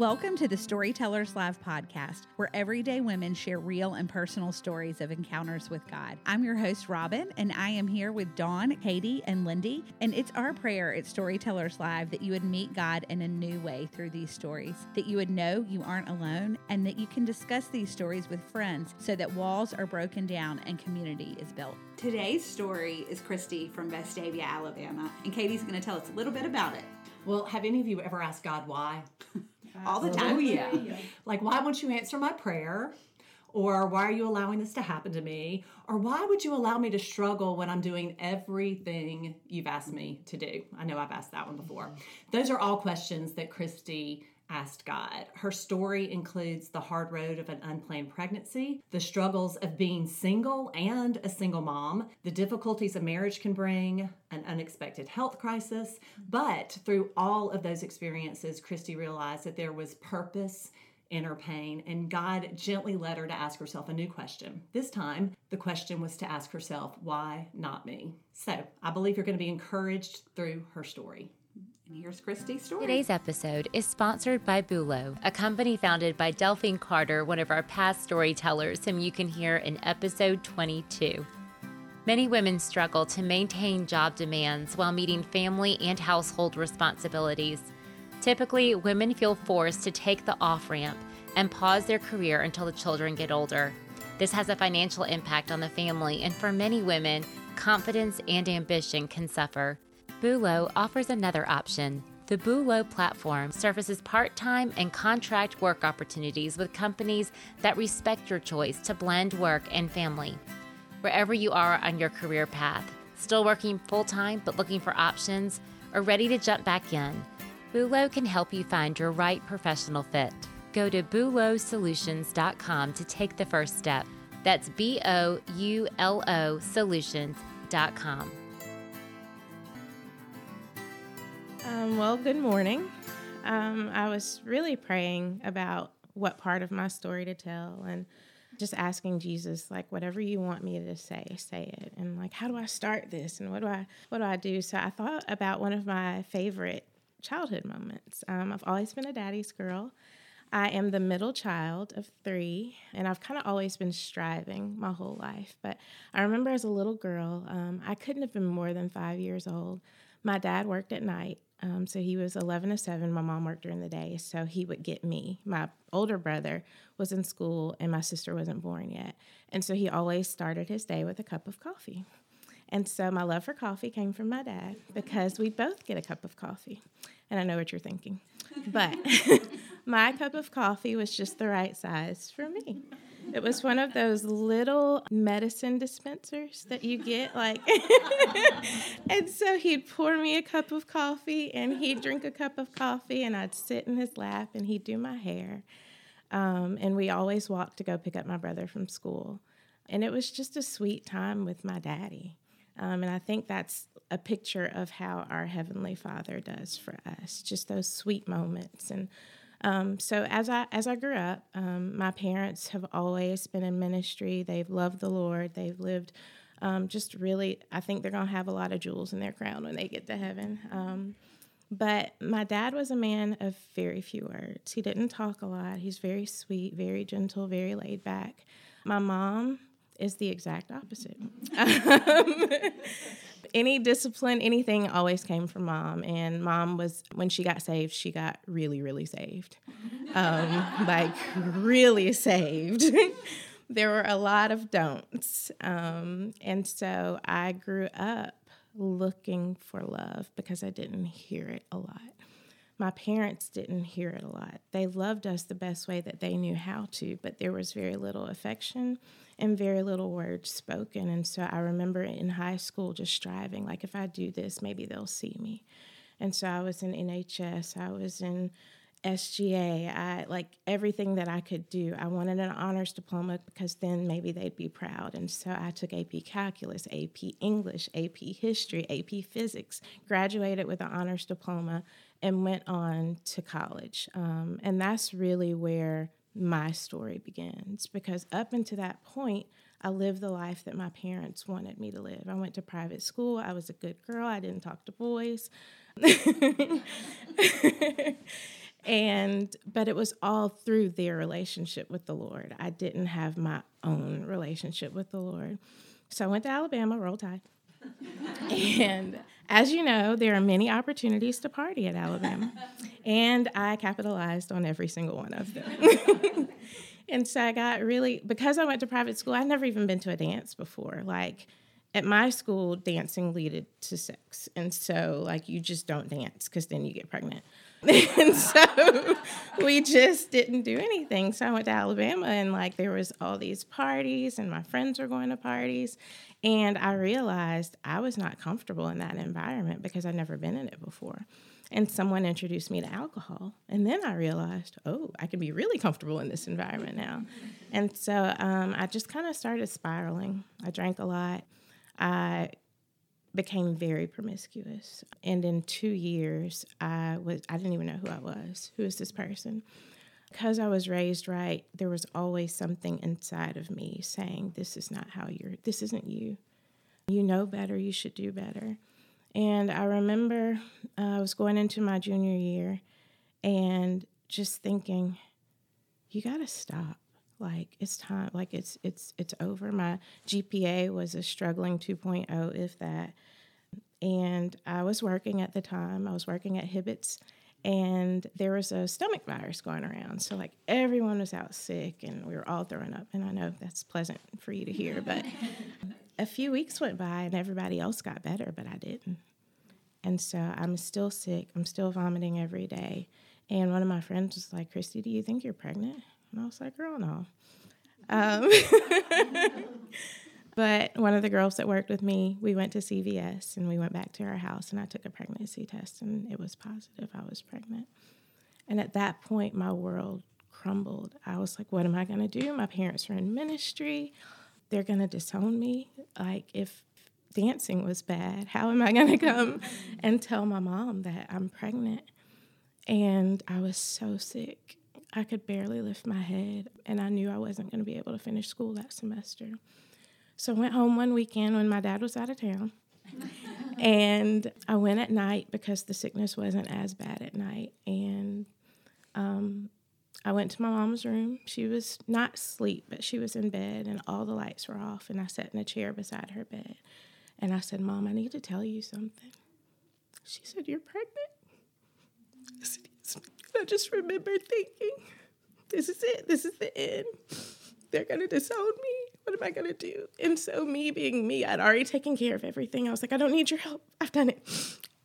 Welcome to the Storytellers Live podcast, where everyday women share real and personal stories of encounters with God. I'm your host, Robin, and I am here with Dawn, Katie, and Lindy. And it's our prayer at Storytellers Live that you would meet God in a new way through these stories, that you would know you aren't alone, and that you can discuss these stories with friends so that walls are broken down and community is built. Today's story is Christy from Vestavia, Alabama, and Katie's going to tell us a little bit about it. Well, have any of you ever asked God why? all the time. Oh, yeah. Like, why won't you answer my prayer? Or why are you allowing this to happen to me? Or why would you allow me to struggle when I'm doing everything you've asked me to do? I know I've asked that one before. Those are all questions that Christy asked God. Her story includes the hard road of an unplanned pregnancy, the struggles of being single and a single mom, the difficulties a marriage can bring, an unexpected health crisis. But through all of those experiences, Christy realized that there was purpose in her pain, and God gently led her to ask herself a new question. This time, the question was to ask herself, Why not me? So I believe you're going to be encouraged through her story. And here's Christy's story. Today's episode is sponsored by Boulo, a company founded by Delphine Carter, one of our past storytellers, whom you can hear in episode 22. Many women struggle to maintain job demands while meeting family and household responsibilities. Typically, women feel forced to take the off ramp and pause their career until the children get older. This has a financial impact on the family, and for many women, confidence and ambition can suffer. Boulo offers another option. The Boulo platform surfaces part time and contract work opportunities with companies that respect your choice to blend work and family. Wherever you are on your career path, still working full time but looking for options, or ready to jump back in, Boulo can help you find your right professional fit. Go to BouloSolutions.com to take the first step. That's B O U L O Solutions.com. Um, well, good morning. Um, I was really praying about what part of my story to tell and just asking Jesus, like, whatever you want me to say, say it. And like, how do I start this? And what do I, what do I do? So I thought about one of my favorite childhood moments. Um, I've always been a daddy's girl. I am the middle child of three, and I've kind of always been striving my whole life. But I remember as a little girl, um, I couldn't have been more than five years old. My dad worked at night, um, so he was 11 to 7. My mom worked during the day. So he would get me. My older brother was in school and my sister wasn't born yet. And so he always started his day with a cup of coffee. And so my love for coffee came from my dad because we both get a cup of coffee. And I know what you're thinking. But my cup of coffee was just the right size for me. It was one of those little medicine dispensers that you get, like. and so he'd pour me a cup of coffee, and he'd drink a cup of coffee, and I'd sit in his lap, and he'd do my hair. Um, and we always walked to go pick up my brother from school. And it was just a sweet time with my daddy. Um, and I think that's a picture of how our Heavenly Father does for us, just those sweet moments. And um, so as I as I grew up, um, my parents have always been in ministry. They've loved the Lord. They've lived um, just really. I think they're gonna have a lot of jewels in their crown when they get to heaven. Um, but my dad was a man of very few words. He didn't talk a lot. He's very sweet, very gentle, very laid back. My mom is the exact opposite. any discipline, anything always came from mom. And mom was, when she got saved, she got really, really saved. Um, like, really saved. there were a lot of don'ts. Um, and so I grew up looking for love because I didn't hear it a lot. My parents didn't hear it a lot. They loved us the best way that they knew how to, but there was very little affection and very little words spoken. And so I remember in high school just striving, like, if I do this, maybe they'll see me. And so I was in NHS, I was in SGA, I like everything that I could do. I wanted an honors diploma because then maybe they'd be proud. And so I took AP Calculus, AP English, AP History, AP Physics, graduated with an honors diploma, and went on to college. Um, and that's really where my story begins because up until that point, I lived the life that my parents wanted me to live. I went to private school. I was a good girl. I didn't talk to boys. and but it was all through their relationship with the Lord. I didn't have my own relationship with the Lord. So I went to Alabama, roll tide. and as you know, there are many opportunities to party at Alabama. And I capitalized on every single one of them. and so I got really, because I went to private school, I'd never even been to a dance before. Like at my school, dancing led to sex. And so, like, you just don't dance because then you get pregnant. and so we just didn't do anything. So I went to Alabama and like there was all these parties and my friends were going to parties and I realized I was not comfortable in that environment because I'd never been in it before. And someone introduced me to alcohol. And then I realized, oh, I can be really comfortable in this environment now. And so um, I just kind of started spiraling. I drank a lot. I became very promiscuous. And in two years, I was I didn't even know who I was. Who is this person? Because I was raised right, there was always something inside of me saying, This is not how you're this isn't you. You know better, you should do better. And I remember uh, I was going into my junior year and just thinking, you got to stop. Like it's time. Like it's it's it's over. My GPA was a struggling 2.0, if that. And I was working at the time. I was working at Hibbett's, and there was a stomach virus going around. So like everyone was out sick, and we were all throwing up. And I know that's pleasant for you to hear, but a few weeks went by, and everybody else got better, but I didn't. And so I'm still sick. I'm still vomiting every day. And one of my friends was like, Christy, do you think you're pregnant? And I was like, girl, no. Um, but one of the girls that worked with me, we went to CVS and we went back to her house and I took a pregnancy test and it was positive I was pregnant. And at that point, my world crumbled. I was like, what am I going to do? My parents are in ministry. They're going to disown me. Like, if dancing was bad, how am I going to come and tell my mom that I'm pregnant? And I was so sick. I could barely lift my head, and I knew I wasn't going to be able to finish school that semester. So I went home one weekend when my dad was out of town. and I went at night because the sickness wasn't as bad at night. And um, I went to my mom's room. She was not asleep, but she was in bed, and all the lights were off. And I sat in a chair beside her bed. And I said, Mom, I need to tell you something. She said, You're pregnant? I said, Yes. I just remember thinking, this is it. This is the end. They're going to disown me. What am I to do? And so, me being me, I'd already taken care of everything. I was like, I don't need your help. I've done it.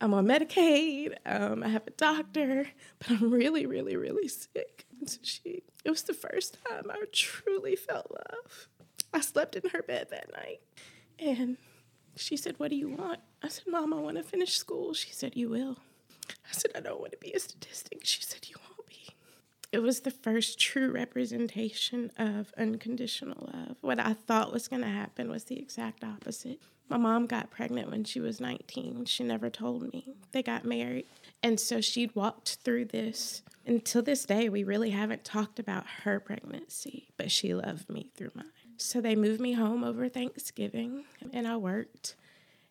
I'm on Medicaid. Um, I have a doctor, but I'm really, really, really sick. And so she, it was the first time I truly felt love. I slept in her bed that night. And she said, What do you want? I said, Mom, I want to finish school. She said, You will. I said, I don't want to be a statistic. She said, You. It was the first true representation of unconditional love. What I thought was going to happen was the exact opposite. My mom got pregnant when she was 19. She never told me. They got married. And so she'd walked through this. Until this day, we really haven't talked about her pregnancy, but she loved me through mine. So they moved me home over Thanksgiving, and I worked.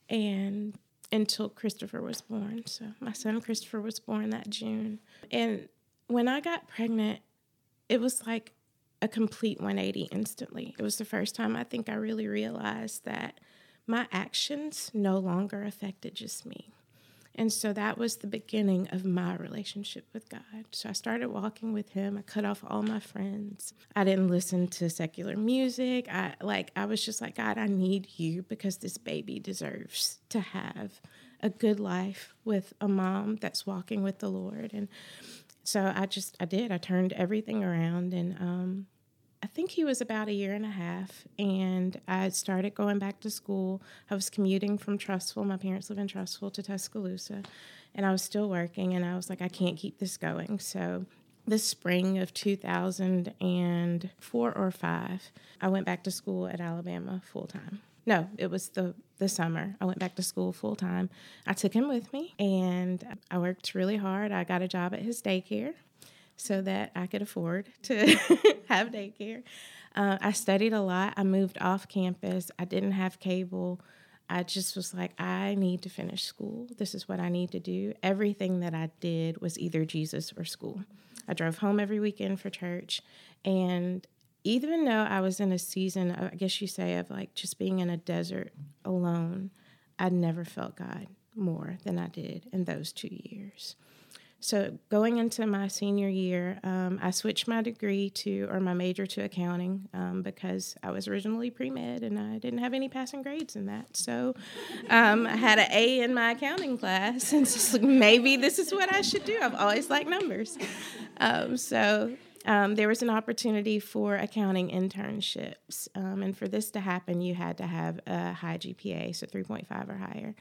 And until Christopher was born. So my son Christopher was born that June. And when I got pregnant, it was like a complete 180 instantly. It was the first time I think I really realized that my actions no longer affected just me. And so that was the beginning of my relationship with God. So I started walking with him. I cut off all my friends. I didn't listen to secular music. I like I was just like, God, I need you because this baby deserves to have a good life with a mom that's walking with the Lord. And so I just I did. I turned everything around and um I think he was about a year and a half, and I started going back to school. I was commuting from Trussville. My parents live in Trussville to Tuscaloosa, and I was still working. And I was like, I can't keep this going. So, the spring of 2004 or five, I went back to school at Alabama full time. No, it was the the summer. I went back to school full time. I took him with me, and I worked really hard. I got a job at his daycare so that I could afford to have daycare. Uh, I studied a lot. I moved off campus. I didn't have cable. I just was like, I need to finish school. This is what I need to do. Everything that I did was either Jesus or school. I drove home every weekend for church. And even though I was in a season, of, I guess you say, of like just being in a desert alone, I never felt God more than I did in those two years. So going into my senior year, um, I switched my degree to or my major to accounting um, because I was originally pre med and I didn't have any passing grades in that. So um, I had an A in my accounting class, and so maybe this is what I should do. I've always liked numbers, um, so. Um, there was an opportunity for accounting internships, um, and for this to happen, you had to have a high GPA, so 3.5 or higher.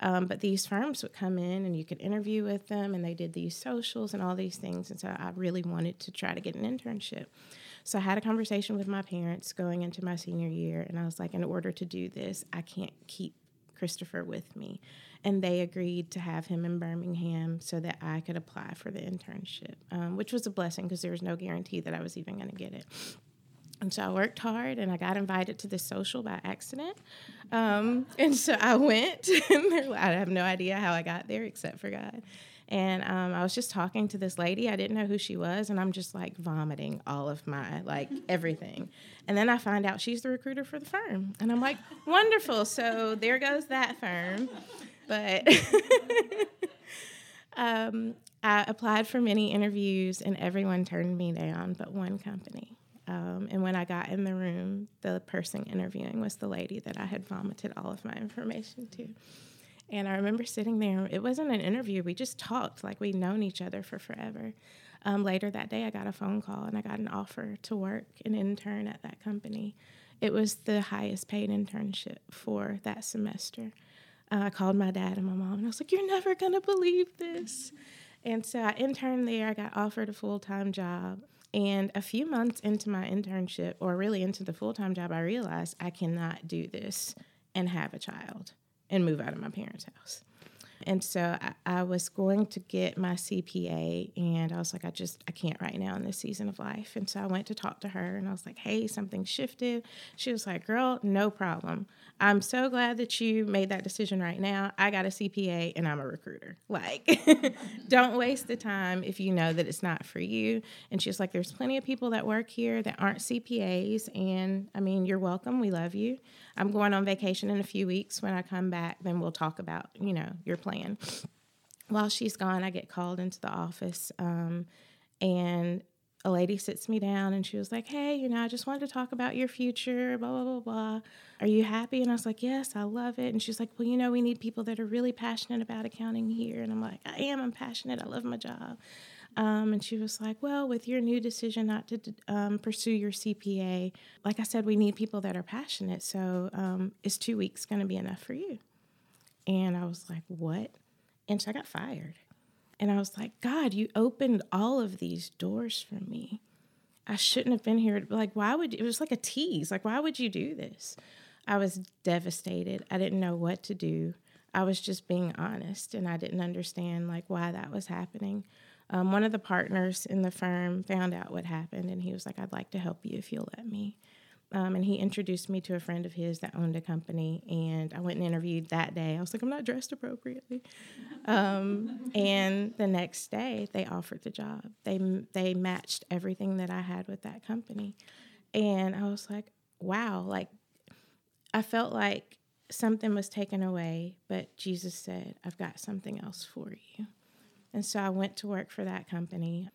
Um, but these firms would come in and you could interview with them, and they did these socials and all these things. And so I really wanted to try to get an internship. So I had a conversation with my parents going into my senior year, and I was like, in order to do this, I can't keep Christopher with me. And they agreed to have him in Birmingham so that I could apply for the internship, um, which was a blessing because there was no guarantee that I was even going to get it. And so I worked hard and I got invited to this social by accident. Um, and so I went. I have no idea how I got there except for God. And um, I was just talking to this lady. I didn't know who she was. And I'm just like vomiting all of my, like everything. And then I find out she's the recruiter for the firm. And I'm like, wonderful. So there goes that firm. But um, I applied for many interviews and everyone turned me down but one company. Um, and when I got in the room, the person interviewing was the lady that I had vomited all of my information to. And I remember sitting there, it wasn't an interview, we just talked like we'd known each other for forever. Um, later that day, I got a phone call and I got an offer to work an intern at that company. It was the highest paid internship for that semester. Uh, I called my dad and my mom and I was like, You're never gonna believe this. And so I interned there, I got offered a full time job. And a few months into my internship, or really into the full time job, I realized I cannot do this and have a child and move out of my parents' house. And so I, I, was going to get my CPA, and I was like, I just, I can't right now in this season of life. And so I went to talk to her, and I was like, hey, something shifted. She was like, girl, no problem. I'm so glad that you made that decision right now. I got a CPA, and I'm a recruiter. Like, don't waste the time if you know that it's not for you. And she's like, there's plenty of people that work here that aren't CPAs, and I mean, you're welcome. We love you. I'm going on vacation in a few weeks. When I come back, then we'll talk about, you know, your plan. While she's gone, I get called into the office, um, and a lady sits me down and she was like, Hey, you know, I just wanted to talk about your future, blah, blah, blah, blah. Are you happy? And I was like, Yes, I love it. And she's like, Well, you know, we need people that are really passionate about accounting here. And I'm like, I am. I'm passionate. I love my job. Um, and she was like, Well, with your new decision not to um, pursue your CPA, like I said, we need people that are passionate. So um, is two weeks going to be enough for you? And I was like, What? And so I got fired. And I was like, God, you opened all of these doors for me. I shouldn't have been here. Like, why would? It was like a tease. Like, why would you do this? I was devastated. I didn't know what to do. I was just being honest and I didn't understand like why that was happening um, one of the partners in the firm found out what happened and he was like, I'd like to help you if you'll let me. Um, and he introduced me to a friend of his that owned a company, and I went and interviewed that day. I was like, I'm not dressed appropriately. Um, and the next day, they offered the job. They they matched everything that I had with that company, and I was like, wow! Like, I felt like something was taken away, but Jesus said, I've got something else for you. And so I went to work for that company.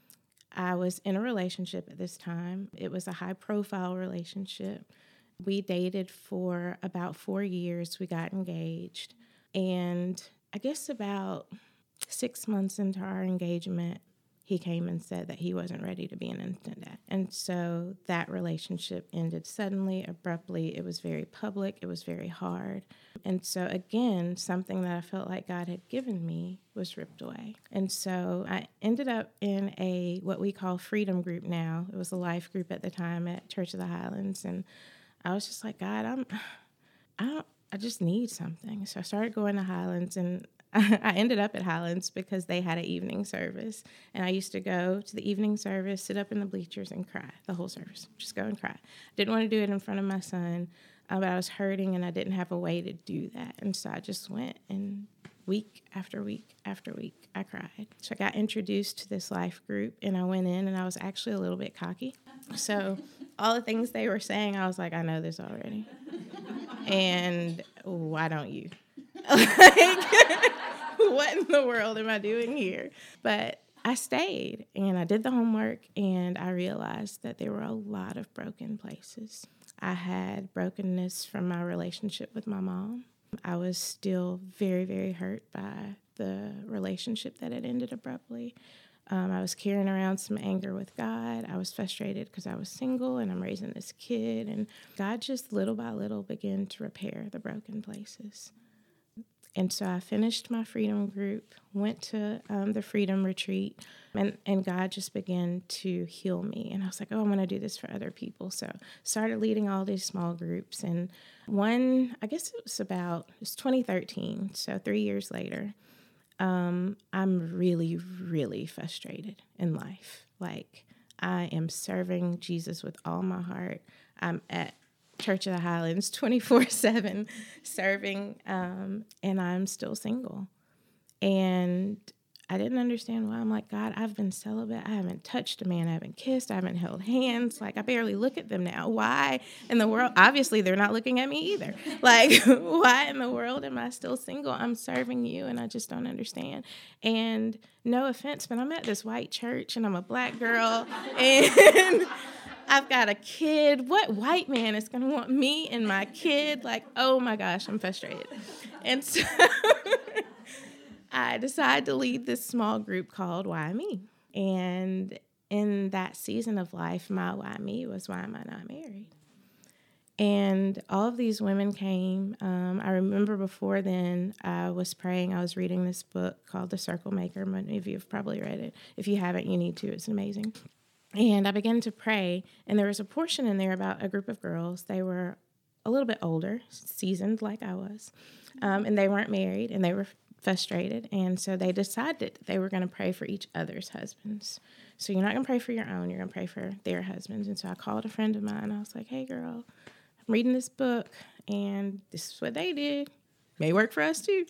I was in a relationship at this time. It was a high profile relationship. We dated for about four years. We got engaged. And I guess about six months into our engagement, he came and said that he wasn't ready to be an infant dad. And so that relationship ended suddenly, abruptly. It was very public, it was very hard. And so, again, something that I felt like God had given me was ripped away. And so I ended up in a what we call freedom group now. It was a life group at the time at Church of the Highlands. And I was just like, God, I'm, I don't, I just need something. So I started going to Highlands and I ended up at Highlands because they had an evening service. And I used to go to the evening service, sit up in the bleachers, and cry the whole service. Just go and cry. Didn't want to do it in front of my son. uh, but I was hurting and I didn't have a way to do that. And so I just went and week after week after week, I cried. So I got introduced to this life group and I went in and I was actually a little bit cocky. So all the things they were saying, I was like, I know this already. And why don't you? Like, what in the world am I doing here? But I stayed and I did the homework and I realized that there were a lot of broken places. I had brokenness from my relationship with my mom. I was still very, very hurt by the relationship that had ended abruptly. Um, I was carrying around some anger with God. I was frustrated because I was single and I'm raising this kid. And God just little by little began to repair the broken places. And so I finished my freedom group, went to um, the freedom retreat, and, and God just began to heal me. And I was like, oh, I want to do this for other people. So started leading all these small groups. And one, I guess it was about, it was 2013, so three years later, um, I'm really, really frustrated in life. Like, I am serving Jesus with all my heart. I'm at Church of the Highlands 24 7 serving, um, and I'm still single. And I didn't understand why. I'm like, God, I've been celibate. I haven't touched a man. I haven't kissed. I haven't held hands. Like, I barely look at them now. Why in the world? Obviously, they're not looking at me either. Like, why in the world am I still single? I'm serving you, and I just don't understand. And no offense, but I'm at this white church, and I'm a black girl, and I've got a kid. What white man is going to want me and my kid? Like, oh my gosh, I'm frustrated. And so I decided to lead this small group called Why Me. And in that season of life, my why me was why am I not married? And all of these women came. Um, I remember before then, I was praying. I was reading this book called The Circle Maker. Many of you have probably read it. If you haven't, you need to. It's amazing. And I began to pray, and there was a portion in there about a group of girls. They were a little bit older, seasoned like I was, um, and they weren't married, and they were frustrated. And so they decided they were going to pray for each other's husbands. So you're not going to pray for your own, you're going to pray for their husbands. And so I called a friend of mine. I was like, hey, girl, I'm reading this book, and this is what they did may work for us too.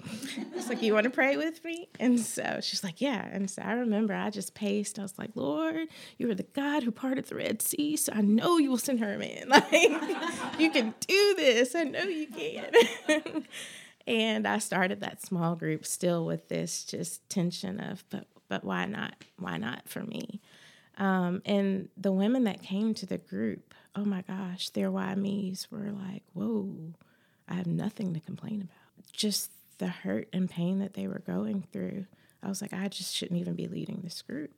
It's like, you want to pray with me? And so she's like, yeah. And so I remember I just paced. I was like, Lord, you are the God who parted the Red Sea. So I know you will send her a man. Like, you can do this. I know you can. and I started that small group still with this just tension of, but, but why not? Why not for me? Um, and the women that came to the group, oh my gosh, their why me's were like, whoa, I have nothing to complain about just the hurt and pain that they were going through, I was like, I just shouldn't even be leading this group.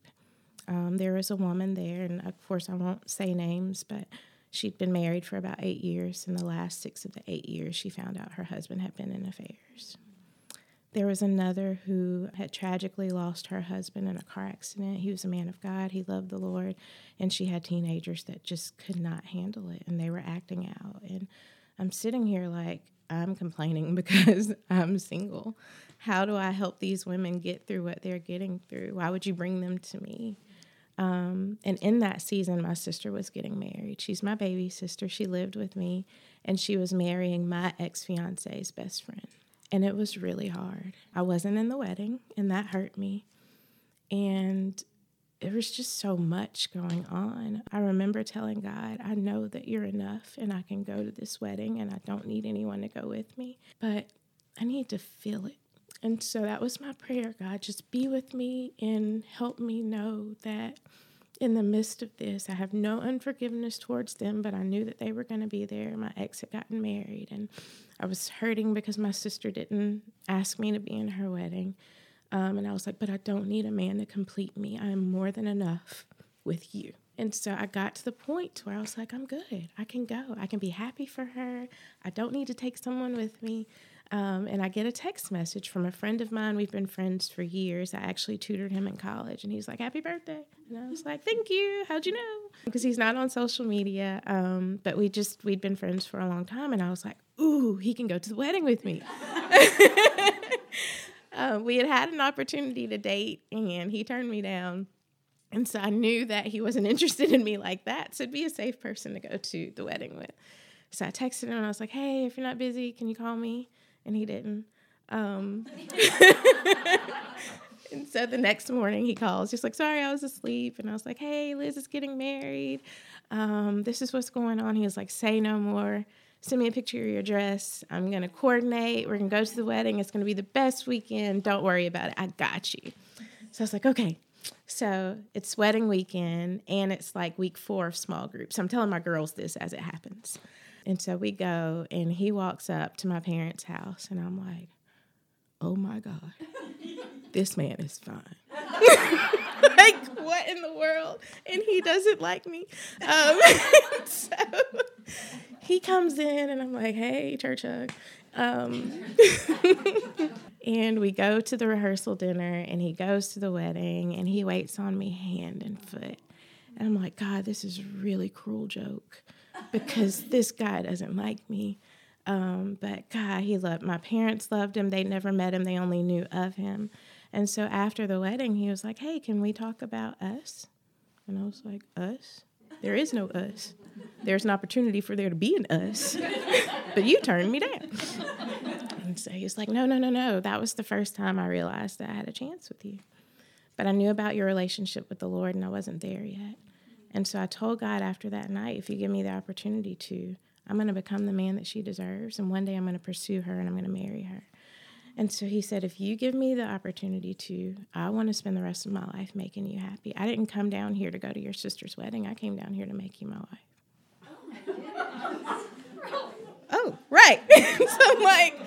Um, there was a woman there, and of course, I won't say names, but she'd been married for about eight years. In the last six of the eight years, she found out her husband had been in affairs. There was another who had tragically lost her husband in a car accident. He was a man of God, he loved the Lord, and she had teenagers that just could not handle it, and they were acting out. And I'm sitting here like, I'm complaining because I'm single. How do I help these women get through what they're getting through? Why would you bring them to me? Um, and in that season, my sister was getting married. She's my baby sister. She lived with me, and she was marrying my ex fiance's best friend. And it was really hard. I wasn't in the wedding, and that hurt me. And there was just so much going on. I remember telling God, I know that you're enough and I can go to this wedding and I don't need anyone to go with me, but I need to feel it. And so that was my prayer God, just be with me and help me know that in the midst of this, I have no unforgiveness towards them, but I knew that they were going to be there. My ex had gotten married, and I was hurting because my sister didn't ask me to be in her wedding. Um, and I was like, but I don't need a man to complete me. I am more than enough with you. And so I got to the point where I was like, I'm good. I can go. I can be happy for her. I don't need to take someone with me. Um, and I get a text message from a friend of mine. We've been friends for years. I actually tutored him in college, and he's like, "Happy birthday!" And I was like, "Thank you. How'd you know?" Because he's not on social media, um, but we just we'd been friends for a long time, and I was like, "Ooh, he can go to the wedding with me." uh, we had had an opportunity to date, and he turned me down. And so I knew that he wasn't interested in me like that. So it'd be a safe person to go to the wedding with. So I texted him and I was like, hey, if you're not busy, can you call me? And he didn't. Um, and so the next morning he calls, just like, sorry, I was asleep. And I was like, hey, Liz is getting married. Um, this is what's going on. He was like, say no more. Send me a picture of your dress. I'm going to coordinate. We're going to go to the wedding. It's going to be the best weekend. Don't worry about it. I got you. So I was like, okay. So it's wedding weekend and it's like week four of small groups. I'm telling my girls this as it happens. And so we go and he walks up to my parents' house and I'm like, oh my God, this man is fine. like, what in the world? And he doesn't like me. Um, so he comes in and I'm like, hey, church hug. Um, and we go to the rehearsal dinner and he goes to the wedding and he waits on me hand and foot. And I'm like, God, this is a really cruel joke because this guy doesn't like me. Um, but God, he loved my parents loved him. They never met him, they only knew of him. And so after the wedding, he was like, Hey, can we talk about us? And I was like, Us? There is no us. There's an opportunity for there to be an us, but you turned me down. And so he was like, No, no, no, no. That was the first time I realized that I had a chance with you. But I knew about your relationship with the Lord and I wasn't there yet. And so I told God after that night, if you give me the opportunity to, I'm going to become the man that she deserves. And one day I'm going to pursue her and I'm going to marry her. And so he said, if you give me the opportunity to, I want to spend the rest of my life making you happy. I didn't come down here to go to your sister's wedding, I came down here to make you my wife. Oh, right. so I'm like,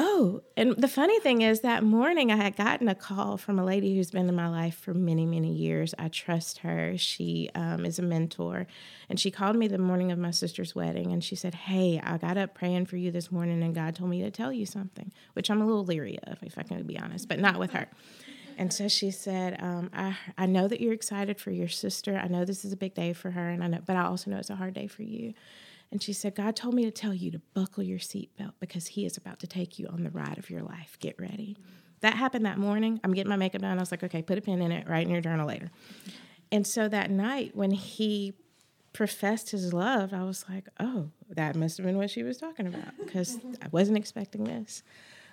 Oh, and the funny thing is that morning I had gotten a call from a lady who's been in my life for many, many years. I trust her. She um, is a mentor. And she called me the morning of my sister's wedding and she said, Hey, I got up praying for you this morning and God told me to tell you something, which I'm a little leery of, if I can be honest, but not with her. And so she said, um, I, I know that you're excited for your sister. I know this is a big day for her, and I know, but I also know it's a hard day for you. And she said, God told me to tell you to buckle your seatbelt because He is about to take you on the ride of your life. Get ready. That happened that morning. I'm getting my makeup done. I was like, okay, put a pin in it, write in your journal later. And so that night, when he professed his love, I was like, oh, that must have been what she was talking about because I wasn't expecting this.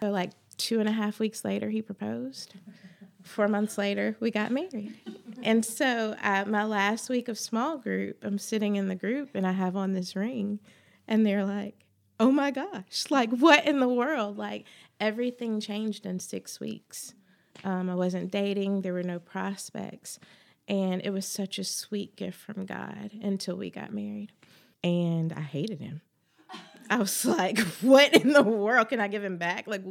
So, like two and a half weeks later, he proposed. Four months later, we got married. And so, at my last week of small group, I'm sitting in the group and I have on this ring, and they're like, oh my gosh, like what in the world? Like everything changed in six weeks. Um, I wasn't dating, there were no prospects. And it was such a sweet gift from God until we got married. And I hated him. I was like, what in the world can I give him back? Like,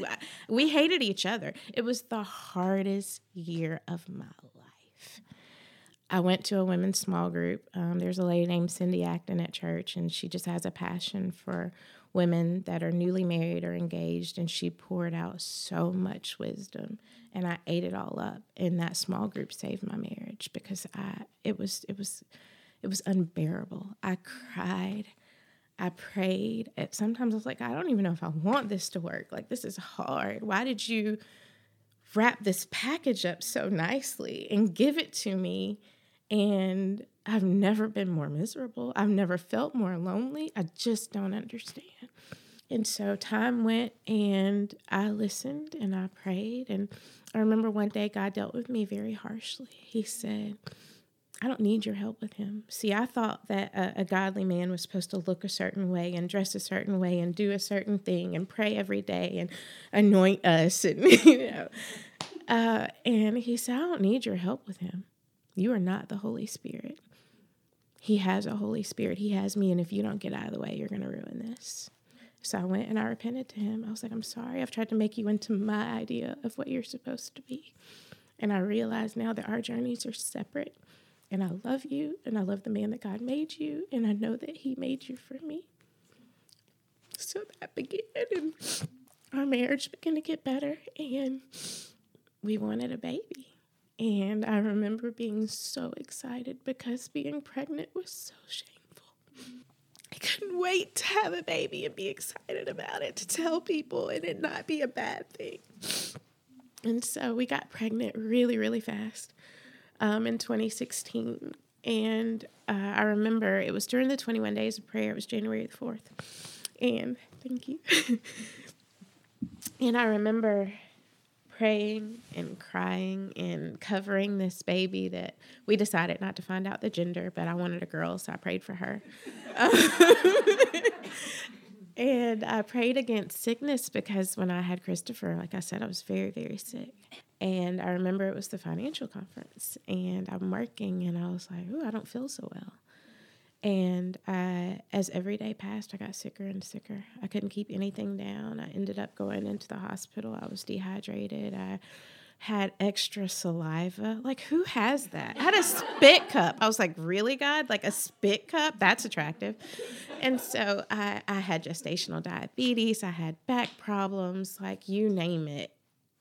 we hated each other. It was the hardest year of my life. I went to a women's small group. Um, there's a lady named Cindy Acton at church, and she just has a passion for women that are newly married or engaged. And she poured out so much wisdom, and I ate it all up. And that small group saved my marriage because I it was it was it was unbearable. I cried. I prayed. Sometimes I was like, I don't even know if I want this to work. Like this is hard. Why did you wrap this package up so nicely and give it to me? And I've never been more miserable. I've never felt more lonely. I just don't understand. And so time went and I listened and I prayed. And I remember one day God dealt with me very harshly. He said, I don't need your help with him. See, I thought that a, a, godly man was supposed to look a certain way and dress a certain way and do a certain thing and pray every day and anoint us and you know. Uh, and he said, I don't need your help with him. You are not the Holy Spirit. He has a Holy Spirit. He has me, and if you don't get out of the way, you're going to ruin this. So I went and I repented to him. I was like, I'm sorry. I've tried to make you into my idea of what you're supposed to be. And I realize now that our journeys are separate and I love you, and I love the man that God made you, and I know that He made you for me. So that began, and our marriage began to get better, and we wanted a baby. And I remember being so excited because being pregnant was so shameful. I couldn't wait to have a baby and be excited about it, to tell people, and it not be a bad thing. And so we got pregnant really, really fast um, in 2016. And uh, I remember it was during the 21 days of prayer. It was January the 4th. And thank you. and I remember praying and crying and covering this baby that we decided not to find out the gender, but I wanted a girl, so I prayed for her. and I prayed against sickness because when I had Christopher, like I said, I was very, very sick. And I remember it was the financial conference, and I'm working, and I was like, "Ooh, I don't feel so well." And as every day passed, I got sicker and sicker. I couldn't keep anything down. I ended up going into the hospital. I was dehydrated. I had extra saliva. Like, who has that? I had a spit cup. I was like, really, God? Like a spit cup? That's attractive. And so I, I had gestational diabetes. I had back problems. Like, you name it,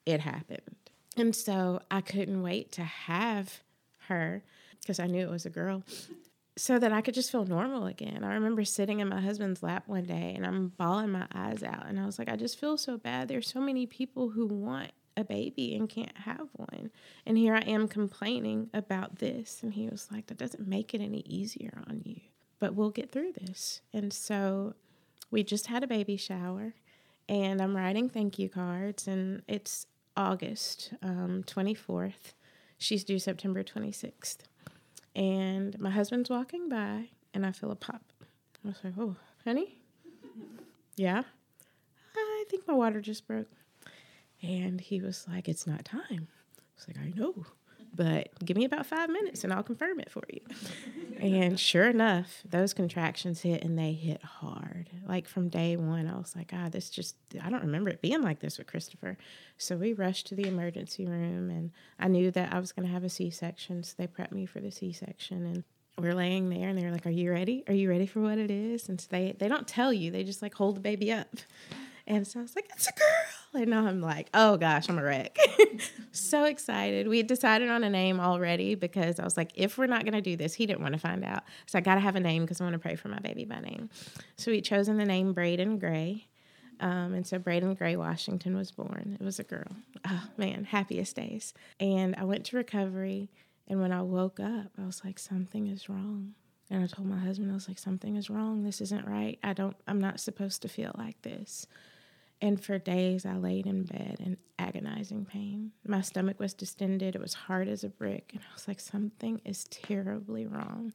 it happened. And so I couldn't wait to have her because I knew it was a girl so that I could just feel normal again. I remember sitting in my husband's lap one day and I'm bawling my eyes out. And I was like, I just feel so bad. There's so many people who want a baby and can't have one. And here I am complaining about this. And he was like, That doesn't make it any easier on you, but we'll get through this. And so we just had a baby shower and I'm writing thank you cards. And it's August um, 24th. She's due September 26th and my husband's walking by and I feel a pop. I was like, oh, honey? Yeah? I think my water just broke. And he was like, it's not time. I was like, I know but give me about five minutes and I'll confirm it for you. and sure enough, those contractions hit and they hit hard. Like from day one, I was like, God, this just, I don't remember it being like this with Christopher. So we rushed to the emergency room and I knew that I was going to have a C section. So they prepped me for the C section and we're laying there and they're like, Are you ready? Are you ready for what it is? And so they, they don't tell you, they just like hold the baby up. And so I was like, it's a girl. And now I'm like, oh gosh, I'm a wreck. so excited. We had decided on a name already because I was like, if we're not going to do this, he didn't want to find out. So I got to have a name because I want to pray for my baby by name. So we chosen the name Braden Gray. Um, and so Braden Gray Washington was born. It was a girl. Oh man, happiest days. And I went to recovery. And when I woke up, I was like, something is wrong. And I told my husband, I was like, something is wrong. This isn't right. I don't, I'm not supposed to feel like this. And for days, I laid in bed in agonizing pain. My stomach was distended, it was hard as a brick. And I was like, something is terribly wrong.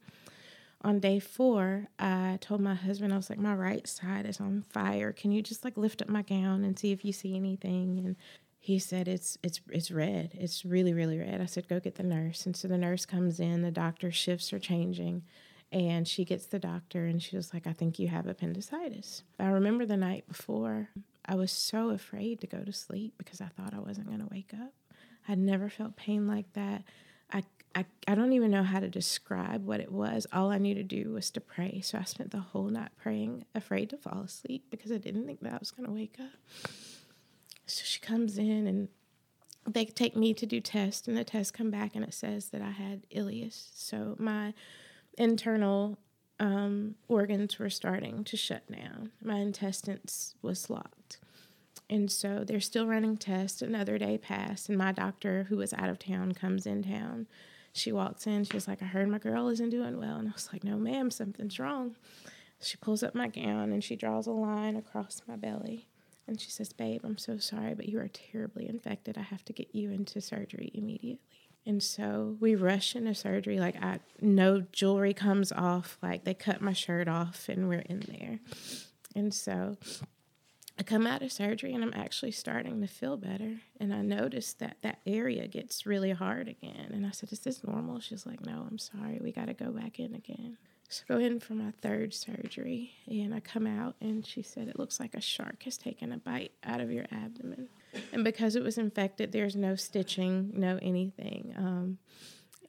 On day four, I told my husband, I was like, my right side is on fire. Can you just like lift up my gown and see if you see anything? And he said it's it's it's red. It's really really red. I said go get the nurse. And so the nurse comes in. The doctor shifts are changing, and she gets the doctor and she was like, I think you have appendicitis. I remember the night before, I was so afraid to go to sleep because I thought I wasn't going to wake up. I'd never felt pain like that. I, I, I don't even know how to describe what it was. All I knew to do was to pray. So I spent the whole night praying, afraid to fall asleep because I didn't think that I was going to wake up. So she comes in and they take me to do tests, and the tests come back and it says that I had ileus. So my internal um, organs were starting to shut down. My intestines was locked. And so they're still running tests. Another day passed, and my doctor, who was out of town, comes in town. She walks in. She's like, I heard my girl isn't doing well. And I was like, No, ma'am, something's wrong. She pulls up my gown and she draws a line across my belly. And she says, Babe, I'm so sorry, but you are terribly infected. I have to get you into surgery immediately. And so we rush into surgery. Like I, no jewelry comes off. Like they cut my shirt off, and we're in there. And so I come out of surgery, and I'm actually starting to feel better. And I noticed that that area gets really hard again. And I said, "Is this normal?" She's like, "No, I'm sorry. We got to go back in again." So I go in for my third surgery, and I come out, and she said, It looks like a shark has taken a bite out of your abdomen. And because it was infected, there's no stitching, no anything. Um,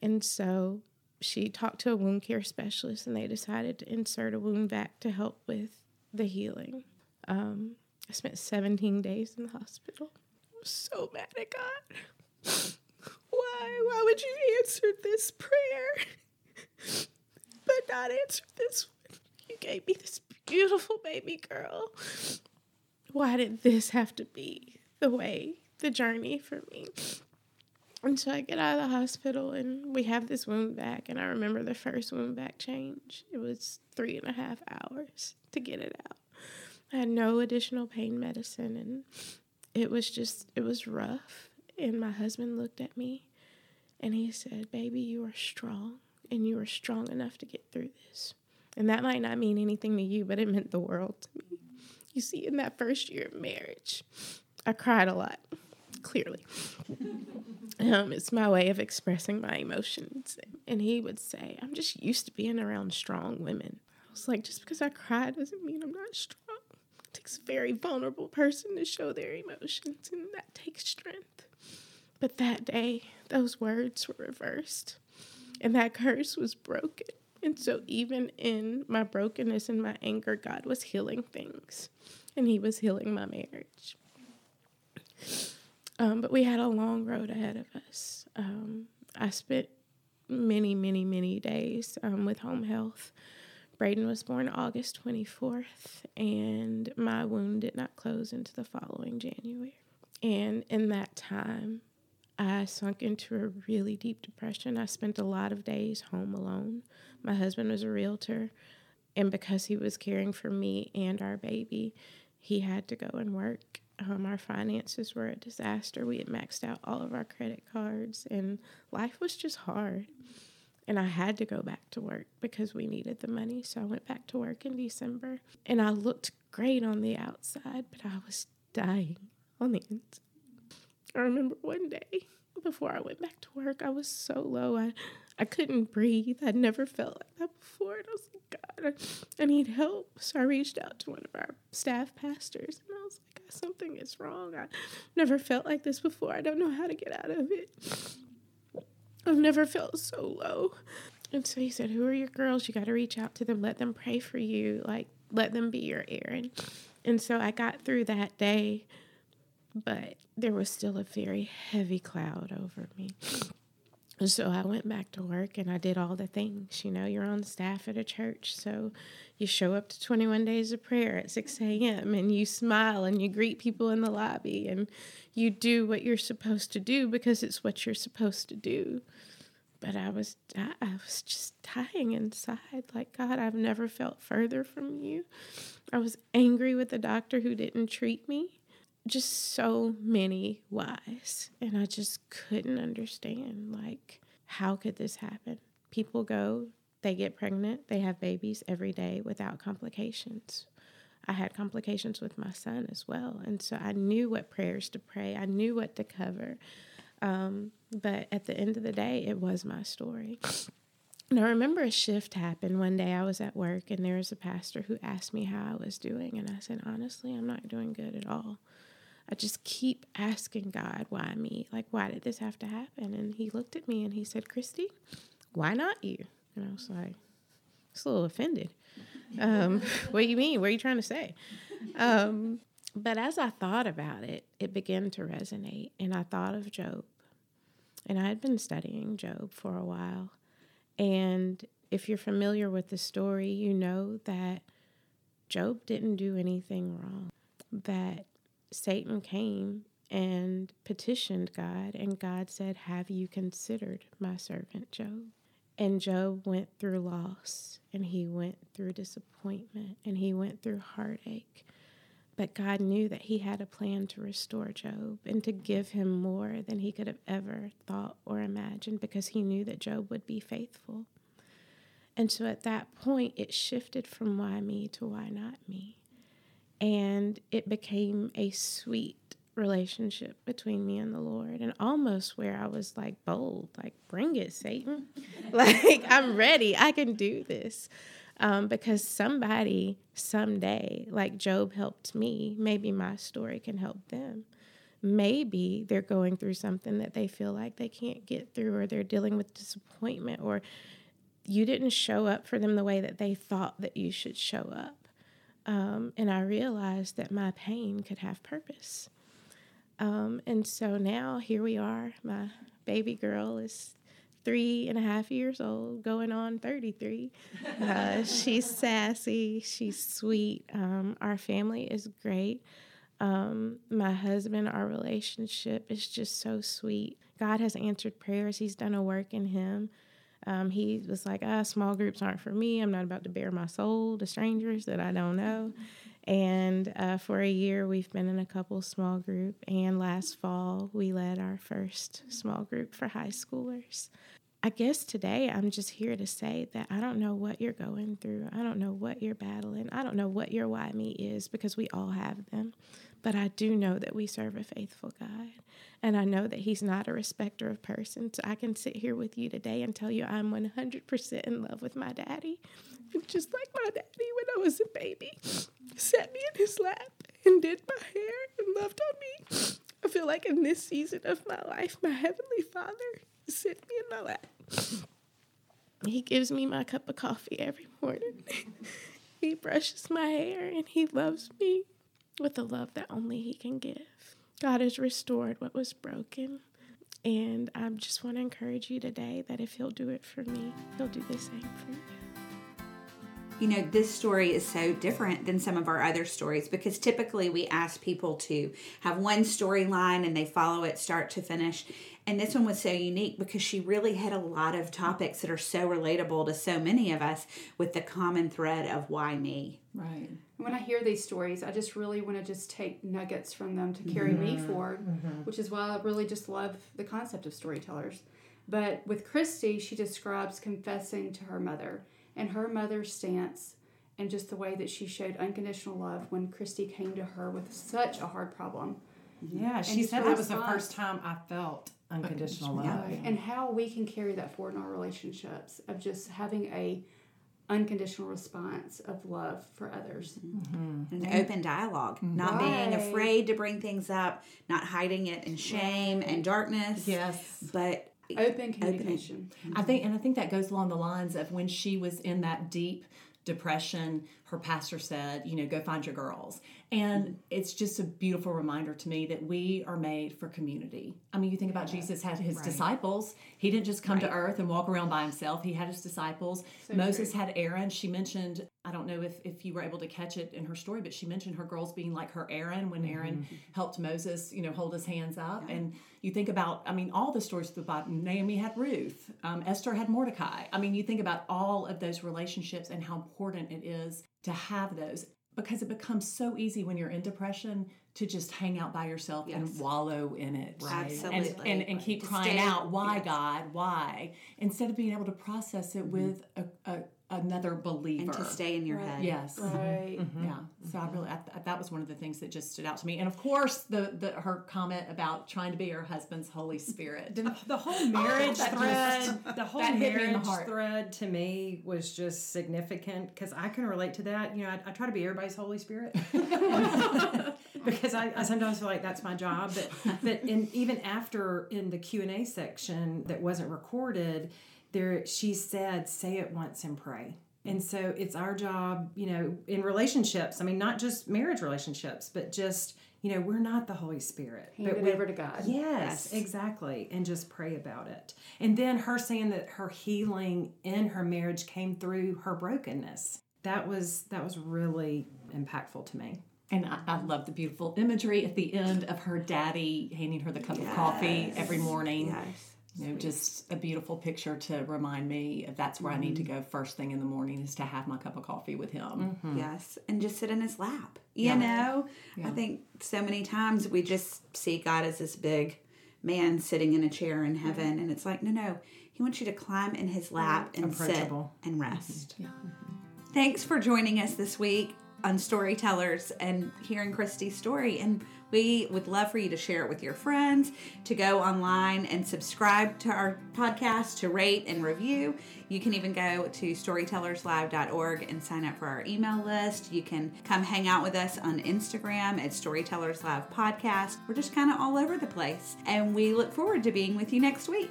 and so she talked to a wound care specialist, and they decided to insert a wound vac to help with the healing. Um, I spent 17 days in the hospital. I was so mad at God. Why? Why would you answer this prayer? but not answer this one. You gave me this beautiful baby girl. Why did this have to be the way, the journey for me? And so I get out of the hospital and we have this wound vac. And I remember the first wound vac change. It was three and a half hours to get it out. I had no additional pain medicine. And it was just, it was rough. And my husband looked at me and he said, Baby, you are strong and you are strong enough to get through this. And that might not mean anything to you, but it meant the world to me. You see, in that first year of marriage, I cried a lot, clearly. um, it's my way of expressing my emotions. And he would say, I'm just used to being around strong women. I was like, just because I cry doesn't mean I'm not strong. It takes a very vulnerable person to show their emotions, and that takes strength. But that day, those words were reversed, and that curse was broken. And so, even in my brokenness and my anger, God was healing things, and He was healing my marriage. Um, but we had a long road ahead of us. Um, I spent many, many, many days um, with home health. Braden was born August 24th, and my wound did not close into the following January. And in that time, I sunk into a really deep depression. I spent a lot of days home alone. My husband was a realtor, and because he was caring for me and our baby, he had to go and work. Um, our finances were a disaster. We had maxed out all of our credit cards, and life was just hard. And I had to go back to work because we needed the money. So I went back to work in December. And I looked great on the outside, but I was dying on the inside. I remember one day before I went back to work, I was so low. I, I couldn't breathe. I'd never felt like that before. And I was like, God, I, I need help. So I reached out to one of our staff pastors and I was like, something is wrong. I've never felt like this before. I don't know how to get out of it. I've never felt so low. And so he said, Who are your girls? You got to reach out to them. Let them pray for you. Like, let them be your Aaron. And so I got through that day but there was still a very heavy cloud over me. So I went back to work and I did all the things. You know, you're on staff at a church, so you show up to 21 days of prayer at 6 a.m. and you smile and you greet people in the lobby and you do what you're supposed to do because it's what you're supposed to do. But I was, I was just dying inside. Like, God, I've never felt further from you. I was angry with the doctor who didn't treat me just so many whys. And I just couldn't understand like how could this happen? People go, they get pregnant, they have babies every day without complications. I had complications with my son as well. And so I knew what prayers to pray, I knew what to cover. Um, but at the end of the day, it was my story. And I remember a shift happened one day. I was at work and there was a pastor who asked me how I was doing. And I said, honestly, I'm not doing good at all. I just keep asking God, why me? Like, why did this have to happen? And he looked at me and he said, Christy, why not you? And I was like, "It's a little offended. Um, what do you mean? What are you trying to say? Um, but as I thought about it, it began to resonate. And I thought of Job. And I had been studying Job for a while. And if you're familiar with the story, you know that Job didn't do anything wrong, that Satan came and petitioned God, and God said, Have you considered my servant Job? And Job went through loss, and he went through disappointment, and he went through heartache. But God knew that he had a plan to restore Job and to give him more than he could have ever thought or imagined because he knew that Job would be faithful. And so at that point, it shifted from why me to why not me. And it became a sweet relationship between me and the Lord, and almost where I was like bold, like, bring it, Satan. like, I'm ready. I can do this. Um, because somebody someday, like Job helped me, maybe my story can help them. Maybe they're going through something that they feel like they can't get through, or they're dealing with disappointment, or you didn't show up for them the way that they thought that you should show up. Um, and I realized that my pain could have purpose. Um, and so now here we are. My baby girl is three and a half years old, going on 33. Uh, she's sassy, she's sweet. Um, our family is great. Um, my husband, our relationship is just so sweet. God has answered prayers. He's done a work in him. Um, he was like, ah, small groups aren't for me. I'm not about to bare my soul to strangers that I don't know. And uh, for a year, we've been in a couple small group. And last fall, we led our first small group for high schoolers. I guess today I'm just here to say that I don't know what you're going through. I don't know what you're battling. I don't know what your why me is because we all have them. But I do know that we serve a faithful God. And I know that He's not a respecter of persons. So I can sit here with you today and tell you I'm 100% in love with my daddy. Just like my daddy when I was a baby, sat me in his lap and did my hair and loved on me. I feel like in this season of my life, my Heavenly Father sits me in my lap. He gives me my cup of coffee every morning. he brushes my hair and he loves me with the love that only He can give. God has restored what was broken. And I just want to encourage you today that if He'll do it for me, He'll do the same for you. You know, this story is so different than some of our other stories because typically we ask people to have one storyline and they follow it start to finish. And this one was so unique because she really hit a lot of topics that are so relatable to so many of us with the common thread of why me. Right. When I hear these stories, I just really want to just take nuggets from them to carry me Mm-hmm. forward, which is why I really just love the concept of storytellers. But with Christy, she describes confessing to her mother and her mother's stance and just the way that she showed unconditional love when Christy came to her with such a hard problem. Yeah, she said that was the first time I felt unconditional love. Right. And how we can carry that forward in our relationships of just having a unconditional response of love for others. Mm-hmm. An open dialogue, not being afraid to bring things up, not hiding it in shame and darkness. Yes. But Open communication. I think, and I think that goes along the lines of when she was in that deep depression, her pastor said, you know, go find your girls. And it's just a beautiful reminder to me that we are made for community. I mean, you think about Jesus had his disciples. He didn't just come to earth and walk around by himself. He had his disciples. Moses had Aaron. She mentioned, I don't know if, if you were able to catch it in her story, but she mentioned her girls being like her Aaron when Aaron helped Moses, you know, hold his hands up. And you think about, I mean, all the stories of the Bible. Naomi had Ruth. Um, Esther had Mordecai. I mean, you think about all of those relationships and how important it is to have those because it becomes so easy when you're in depression to just hang out by yourself and wallow in it. Right. Absolutely. And, and, and keep To crying stay- out, why, yes. God, why? Instead of being able to process it mm-hmm. with a, a, another believer. and to stay in your head. Yes. Right. Mm-hmm. Mm-hmm. Yeah. So I really I, that was one of the things that just stood out to me, and of course the the her comment about trying to be her husband's Holy Spirit. The, the whole oh, marriage that thread, the whole that hit me in the marriage thread to me was just significant because I can relate to that. You know, I, I try to be everybody's Holy Spirit because I, I sometimes feel like that's my job. But but in even after in the Q and A section that wasn't recorded, there she said, "Say it once and pray." And so it's our job, you know, in relationships. I mean, not just marriage relationships, but just you know, we're not the Holy Spirit. Hand but we- over to God. Yes, exactly. And just pray about it. And then her saying that her healing in her marriage came through her brokenness. That was that was really impactful to me. And I, I love the beautiful imagery at the end of her daddy handing her the cup of coffee every morning. Yes. You know, just a beautiful picture to remind me if that's where I need to mm-hmm. go first thing in the morning is to have my cup of coffee with him. Mm-hmm. Yes, and just sit in his lap. You know, I think so many times we just see God as this big man sitting in a chair in heaven, and it's like, no, no, he wants you to climb in his lap and sit and rest. Mm-hmm. Thanks for joining us this week on Storytellers and hearing Christy's story. And we would love for you to share it with your friends, to go online and subscribe to our podcast, to rate and review. You can even go to storytellerslive.org and sign up for our email list. You can come hang out with us on Instagram at Storytellers Live Podcast. We're just kind of all over the place. And we look forward to being with you next week.